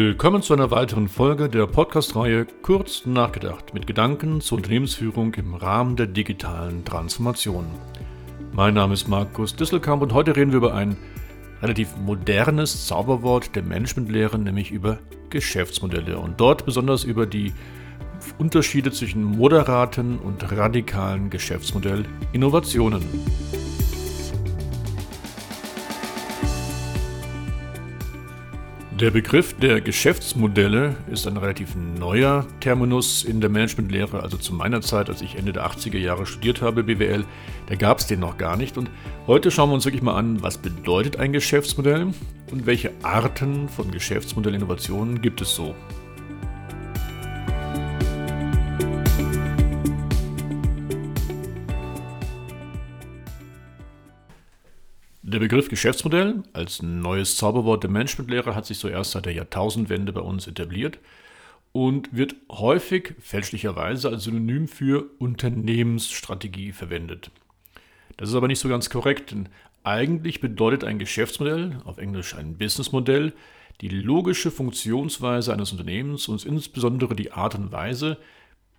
Willkommen zu einer weiteren Folge der Podcast-Reihe Kurz nachgedacht mit Gedanken zur Unternehmensführung im Rahmen der digitalen Transformation. Mein Name ist Markus Disselkamp und heute reden wir über ein relativ modernes Zauberwort der Managementlehre, nämlich über Geschäftsmodelle und dort besonders über die Unterschiede zwischen moderaten und radikalen Geschäftsmodellinnovationen. Der Begriff der Geschäftsmodelle ist ein relativ neuer Terminus in der Managementlehre. Also zu meiner Zeit, als ich Ende der 80er Jahre studiert habe, BWL, da gab es den noch gar nicht. Und heute schauen wir uns wirklich mal an, was bedeutet ein Geschäftsmodell und welche Arten von Geschäftsmodellinnovationen gibt es so. Der Begriff Geschäftsmodell als neues Zauberwort der Managementlehre hat sich so erst seit der Jahrtausendwende bei uns etabliert und wird häufig fälschlicherweise als Synonym für Unternehmensstrategie verwendet. Das ist aber nicht so ganz korrekt, denn eigentlich bedeutet ein Geschäftsmodell, auf Englisch ein Businessmodell, die logische Funktionsweise eines Unternehmens und insbesondere die Art und Weise,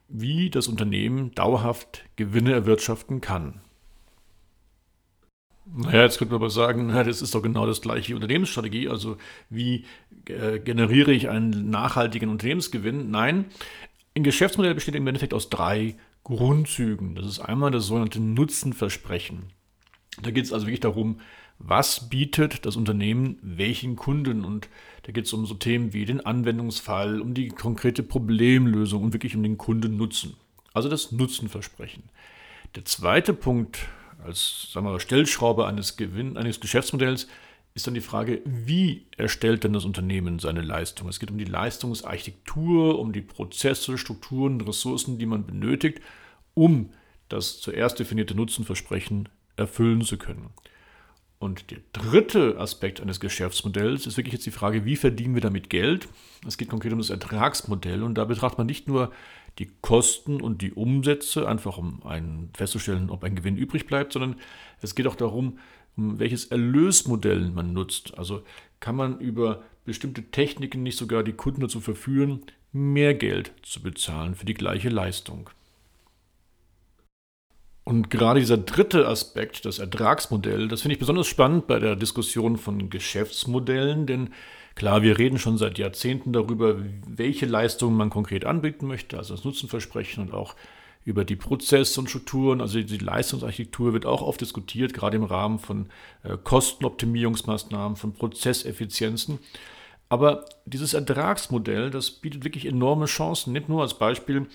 wie das Unternehmen dauerhaft Gewinne erwirtschaften kann. Naja, jetzt könnte man aber sagen, das ist doch genau das gleiche Unternehmensstrategie. Also wie äh, generiere ich einen nachhaltigen Unternehmensgewinn? Nein, ein Geschäftsmodell besteht im Endeffekt aus drei Grundzügen. Das ist einmal das sogenannte Nutzenversprechen. Da geht es also wirklich darum, was bietet das Unternehmen welchen Kunden? Und da geht es um so Themen wie den Anwendungsfall, um die konkrete Problemlösung und wirklich um den Kundennutzen. Also das Nutzenversprechen. Der zweite Punkt als sagen wir Stellschraube eines, Gewinn, eines Geschäftsmodells ist dann die Frage, wie erstellt denn das Unternehmen seine Leistung? Es geht um die Leistungsarchitektur, um die Prozesse, Strukturen, Ressourcen, die man benötigt, um das zuerst definierte Nutzenversprechen erfüllen zu können. Und der dritte Aspekt eines Geschäftsmodells ist wirklich jetzt die Frage, wie verdienen wir damit Geld? Es geht konkret um das Ertragsmodell und da betrachtet man nicht nur die Kosten und die Umsätze, einfach um einen festzustellen, ob ein Gewinn übrig bleibt, sondern es geht auch darum, um welches Erlösmodell man nutzt. Also kann man über bestimmte Techniken nicht sogar die Kunden dazu verführen, mehr Geld zu bezahlen für die gleiche Leistung. Und gerade dieser dritte Aspekt, das Ertragsmodell, das finde ich besonders spannend bei der Diskussion von Geschäftsmodellen, denn klar, wir reden schon seit Jahrzehnten darüber, welche Leistungen man konkret anbieten möchte, also das Nutzenversprechen und auch über die Prozesse und Strukturen, also die Leistungsarchitektur wird auch oft diskutiert, gerade im Rahmen von äh, Kostenoptimierungsmaßnahmen, von Prozesseffizienzen. Aber dieses Ertragsmodell, das bietet wirklich enorme Chancen. Nehmt nur als Beispiel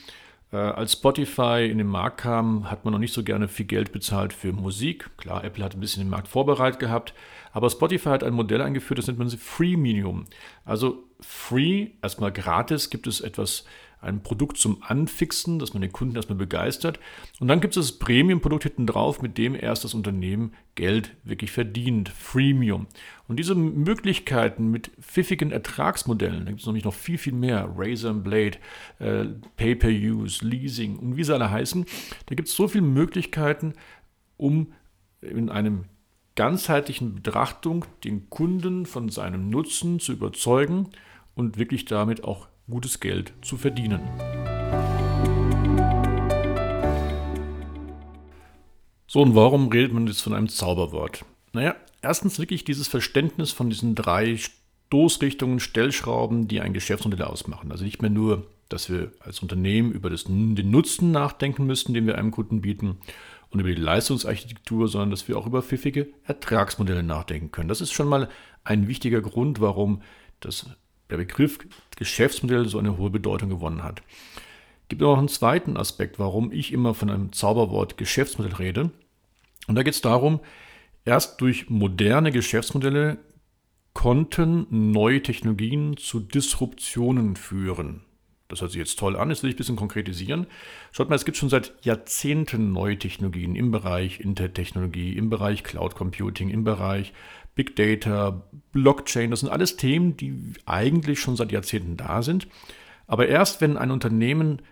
als Spotify in den Markt kam, hat man noch nicht so gerne viel Geld bezahlt für Musik. Klar, Apple hat ein bisschen den Markt vorbereitet gehabt, aber Spotify hat ein Modell eingeführt, das nennt man Freemium. Also free, erstmal gratis, gibt es etwas ein Produkt zum Anfixen, dass man den Kunden erstmal begeistert. Und dann gibt es das Premium-Produkt hinten drauf, mit dem erst das Unternehmen Geld wirklich verdient. Freemium. Und diese Möglichkeiten mit pfiffigen Ertragsmodellen, da gibt es nämlich noch viel, viel mehr. Razor Blade, äh, Pay-Per-Use, Leasing und wie sie alle heißen. Da gibt es so viele Möglichkeiten, um in einem ganzheitlichen Betrachtung den Kunden von seinem Nutzen zu überzeugen und wirklich damit auch gutes Geld zu verdienen. So, und warum redet man jetzt von einem Zauberwort? Naja, erstens wirklich dieses Verständnis von diesen drei Stoßrichtungen, Stellschrauben, die ein Geschäftsmodell ausmachen. Also nicht mehr nur, dass wir als Unternehmen über das, den Nutzen nachdenken müssen, den wir einem Kunden bieten und über die Leistungsarchitektur, sondern dass wir auch über pfiffige Ertragsmodelle nachdenken können. Das ist schon mal ein wichtiger Grund, warum das der Begriff Geschäftsmodell so eine hohe Bedeutung gewonnen hat. Es gibt auch einen zweiten Aspekt, warum ich immer von einem Zauberwort Geschäftsmodell rede. Und da geht es darum, erst durch moderne Geschäftsmodelle konnten neue Technologien zu Disruptionen führen. Das hört sich jetzt toll an, das will ich ein bisschen konkretisieren. Schaut mal, es gibt schon seit Jahrzehnten neue Technologien im Bereich Intertechnologie, im Bereich Cloud Computing, im Bereich Big Data, Blockchain, das sind alles Themen, die eigentlich schon seit Jahrzehnten da sind. Aber erst wenn ein Unternehmen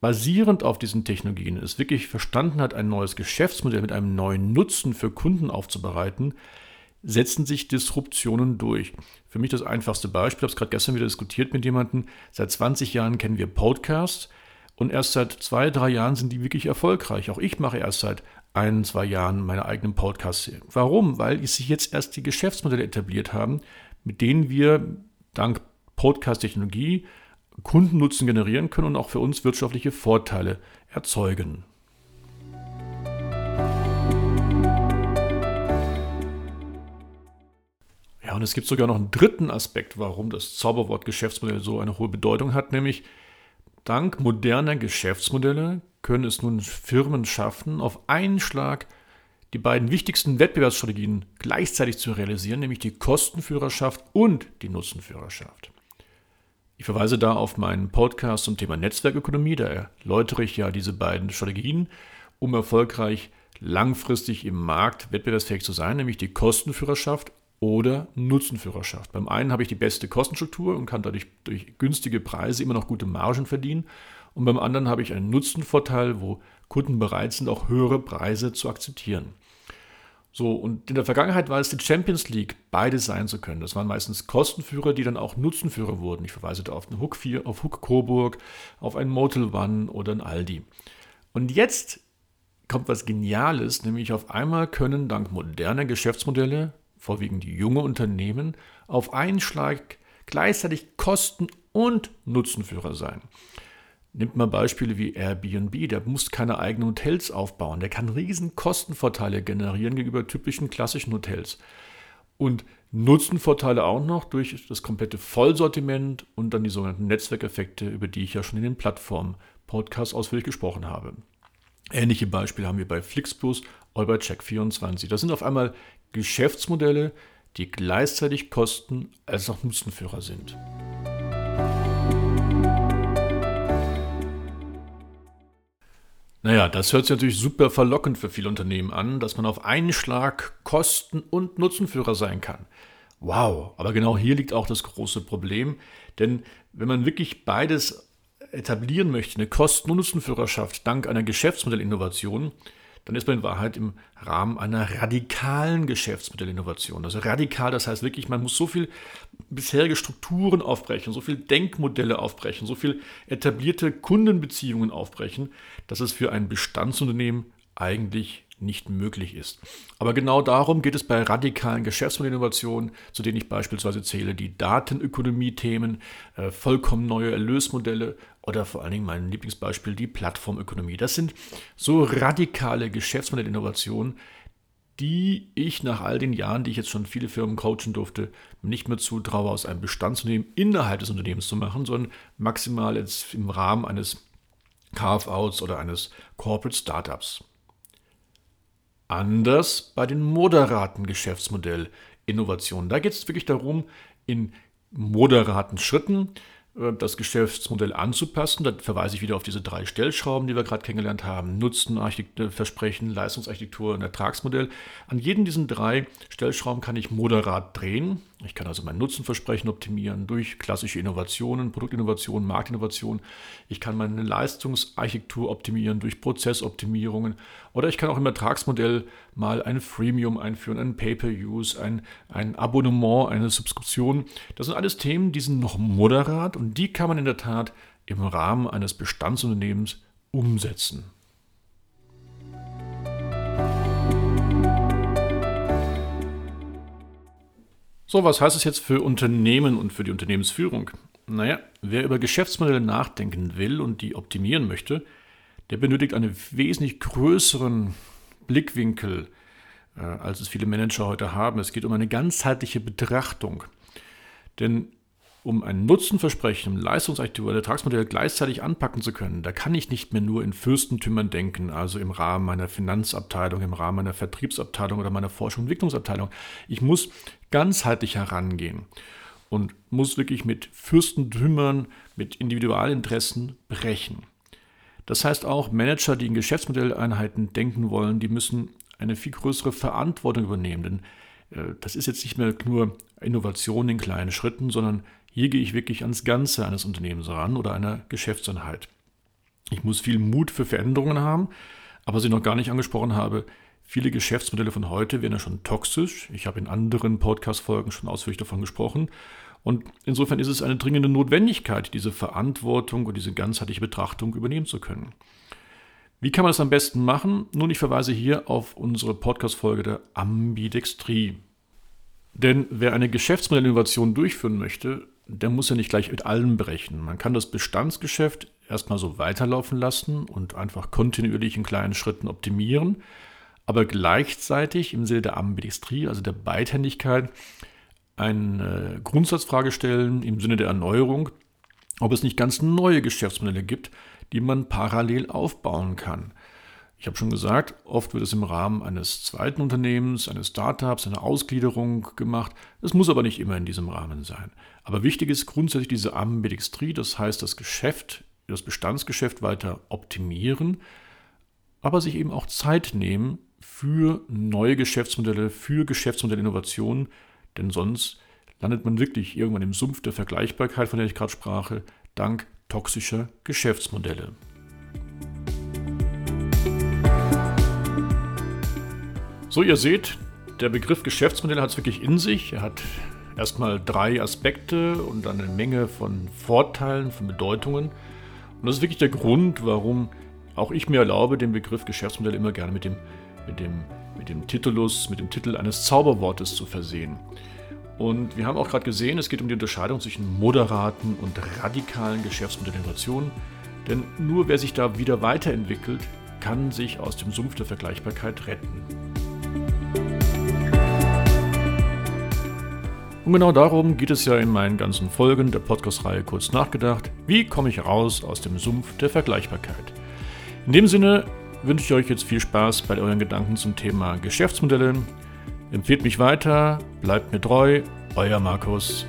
basierend auf diesen Technologien es wirklich verstanden hat, ein neues Geschäftsmodell mit einem neuen Nutzen für Kunden aufzubereiten, setzen sich Disruptionen durch. Für mich das einfachste Beispiel, ich habe es gerade gestern wieder diskutiert mit jemandem, seit 20 Jahren kennen wir Podcasts und erst seit zwei, drei Jahren sind die wirklich erfolgreich. Auch ich mache erst seit ein, zwei Jahren meine eigenen Podcasts. Warum? Weil sich jetzt erst die Geschäftsmodelle etabliert haben, mit denen wir dank Podcast-Technologie Kundennutzen generieren können und auch für uns wirtschaftliche Vorteile erzeugen. Ja, und es gibt sogar noch einen dritten Aspekt, warum das Zauberwort Geschäftsmodell so eine hohe Bedeutung hat, nämlich dank moderner Geschäftsmodelle können es nun Firmen schaffen, auf einen Schlag die beiden wichtigsten Wettbewerbsstrategien gleichzeitig zu realisieren, nämlich die Kostenführerschaft und die Nutzenführerschaft. Ich verweise da auf meinen Podcast zum Thema Netzwerkökonomie, da erläutere ich ja diese beiden Strategien, um erfolgreich langfristig im Markt wettbewerbsfähig zu sein, nämlich die Kostenführerschaft oder Nutzenführerschaft. Beim einen habe ich die beste Kostenstruktur und kann dadurch durch günstige Preise immer noch gute Margen verdienen. Und beim anderen habe ich einen Nutzenvorteil, wo Kunden bereit sind, auch höhere Preise zu akzeptieren. So, und in der Vergangenheit war es die Champions League, beides sein zu können. Das waren meistens Kostenführer, die dann auch Nutzenführer wurden. Ich verweise da auf den Hook 4, auf Hook Coburg, auf einen Motel One oder ein Aldi. Und jetzt kommt was Geniales, nämlich auf einmal können dank moderner Geschäftsmodelle, vorwiegend junge Unternehmen, auf einen Schlag gleichzeitig Kosten- und Nutzenführer sein. Nimmt mal Beispiele wie Airbnb, der muss keine eigenen Hotels aufbauen, der kann riesen Kostenvorteile generieren gegenüber typischen klassischen Hotels. Und Nutzenvorteile auch noch durch das komplette Vollsortiment und dann die sogenannten Netzwerkeffekte, über die ich ja schon in den Plattformen-Podcasts ausführlich gesprochen habe. Ähnliche Beispiele haben wir bei Flixbus oder bei Check24. Das sind auf einmal Geschäftsmodelle, die gleichzeitig Kosten als auch Nutzenführer sind. Naja, das hört sich natürlich super verlockend für viele Unternehmen an, dass man auf einen Schlag Kosten- und Nutzenführer sein kann. Wow, aber genau hier liegt auch das große Problem, denn wenn man wirklich beides etablieren möchte, eine Kosten- und Nutzenführerschaft dank einer Geschäftsmodellinnovation, dann ist man in Wahrheit im Rahmen einer radikalen Geschäftsmodellinnovation. Also radikal, das heißt wirklich, man muss so viel bisherige Strukturen aufbrechen, so viel Denkmodelle aufbrechen, so viel etablierte Kundenbeziehungen aufbrechen, dass es für ein Bestandsunternehmen eigentlich nicht möglich ist. Aber genau darum geht es bei radikalen Geschäftsmodellinnovationen, zu denen ich beispielsweise zähle die Datenökonomie-Themen, äh, vollkommen neue Erlösmodelle oder vor allen Dingen mein Lieblingsbeispiel die Plattformökonomie. Das sind so radikale Geschäftsmodellinnovationen, die ich nach all den Jahren, die ich jetzt schon viele Firmen coachen durfte, nicht mehr zutraue, aus einem Bestandsunternehmen innerhalb des Unternehmens zu machen, sondern maximal jetzt im Rahmen eines Carve-outs oder eines Corporate Startups. Anders bei den moderaten Geschäftsmodellinnovationen. Da geht es wirklich darum, in moderaten Schritten äh, das Geschäftsmodell anzupassen. Da verweise ich wieder auf diese drei Stellschrauben, die wir gerade kennengelernt haben. Nutzen, Versprechen, Leistungsarchitektur und Ertragsmodell. An jedem diesen drei Stellschrauben kann ich moderat drehen. Ich kann also mein Nutzenversprechen optimieren durch klassische Innovationen, Produktinnovationen, Marktinnovationen. Ich kann meine Leistungsarchitektur optimieren durch Prozessoptimierungen. Oder ich kann auch im Ertragsmodell mal ein Freemium einführen, ein Pay-per-Use, ein, ein Abonnement, eine Subskription. Das sind alles Themen, die sind noch moderat und die kann man in der Tat im Rahmen eines Bestandsunternehmens umsetzen. So, was heißt es jetzt für Unternehmen und für die Unternehmensführung? Naja, wer über Geschäftsmodelle nachdenken will und die optimieren möchte, der benötigt einen wesentlich größeren Blickwinkel, äh, als es viele Manager heute haben. Es geht um eine ganzheitliche Betrachtung. Denn um ein Nutzenversprechen im Leistungsarchitektur oder Ertragsmodell gleichzeitig anpacken zu können, da kann ich nicht mehr nur in Fürstentümern denken, also im Rahmen meiner Finanzabteilung, im Rahmen meiner Vertriebsabteilung oder meiner Forschung und Entwicklungsabteilung. Ich muss ganzheitlich herangehen und muss wirklich mit Fürstentümern, mit Individualinteressen brechen. Das heißt auch, Manager, die in Geschäftsmodelleinheiten denken wollen, die müssen eine viel größere Verantwortung übernehmen. Denn äh, das ist jetzt nicht mehr nur Innovation in kleinen Schritten, sondern hier gehe ich wirklich ans Ganze eines Unternehmens ran oder einer Geschäftseinheit. Ich muss viel Mut für Veränderungen haben, aber was ich noch gar nicht angesprochen habe, Viele Geschäftsmodelle von heute werden ja schon toxisch. Ich habe in anderen Podcast-Folgen schon ausführlich davon gesprochen. Und insofern ist es eine dringende Notwendigkeit, diese Verantwortung und diese ganzheitliche Betrachtung übernehmen zu können. Wie kann man das am besten machen? Nun, ich verweise hier auf unsere Podcast-Folge der Ambidextrie. Denn wer eine Geschäftsmodellinnovation durchführen möchte, der muss ja nicht gleich mit allem berechnen. Man kann das Bestandsgeschäft erstmal so weiterlaufen lassen und einfach kontinuierlich in kleinen Schritten optimieren, aber gleichzeitig im Sinne der Ambidextrie, also der Beidhändigkeit, eine Grundsatzfrage stellen im Sinne der Erneuerung, ob es nicht ganz neue Geschäftsmodelle gibt, die man parallel aufbauen kann. Ich habe schon gesagt, oft wird es im Rahmen eines zweiten Unternehmens, eines Startups, einer Ausgliederung gemacht. Es muss aber nicht immer in diesem Rahmen sein. Aber wichtig ist grundsätzlich diese Ambidextrie, das heißt das Geschäft, das Bestandsgeschäft weiter optimieren, aber sich eben auch Zeit nehmen für neue Geschäftsmodelle, für Geschäftsmodellinnovationen, denn sonst landet man wirklich irgendwann im Sumpf der Vergleichbarkeit, von der ich gerade sprach, dank toxischer Geschäftsmodelle. So, ihr seht, der Begriff Geschäftsmodell hat es wirklich in sich. Er hat erstmal drei Aspekte und eine Menge von Vorteilen, von Bedeutungen. Und das ist wirklich der Grund, warum auch ich mir erlaube, den Begriff Geschäftsmodell immer gerne mit dem, mit dem, mit dem Titulus, mit dem Titel eines Zauberwortes zu versehen. Und wir haben auch gerade gesehen, es geht um die Unterscheidung zwischen moderaten und radikalen Geschäftsmodellinnovationen. Denn nur wer sich da wieder weiterentwickelt, kann sich aus dem Sumpf der Vergleichbarkeit retten. Und genau darum geht es ja in meinen ganzen Folgen der Podcast-Reihe kurz nachgedacht. Wie komme ich raus aus dem Sumpf der Vergleichbarkeit? In dem Sinne wünsche ich euch jetzt viel Spaß bei euren Gedanken zum Thema Geschäftsmodelle. Empfehlt mich weiter, bleibt mir treu, euer Markus.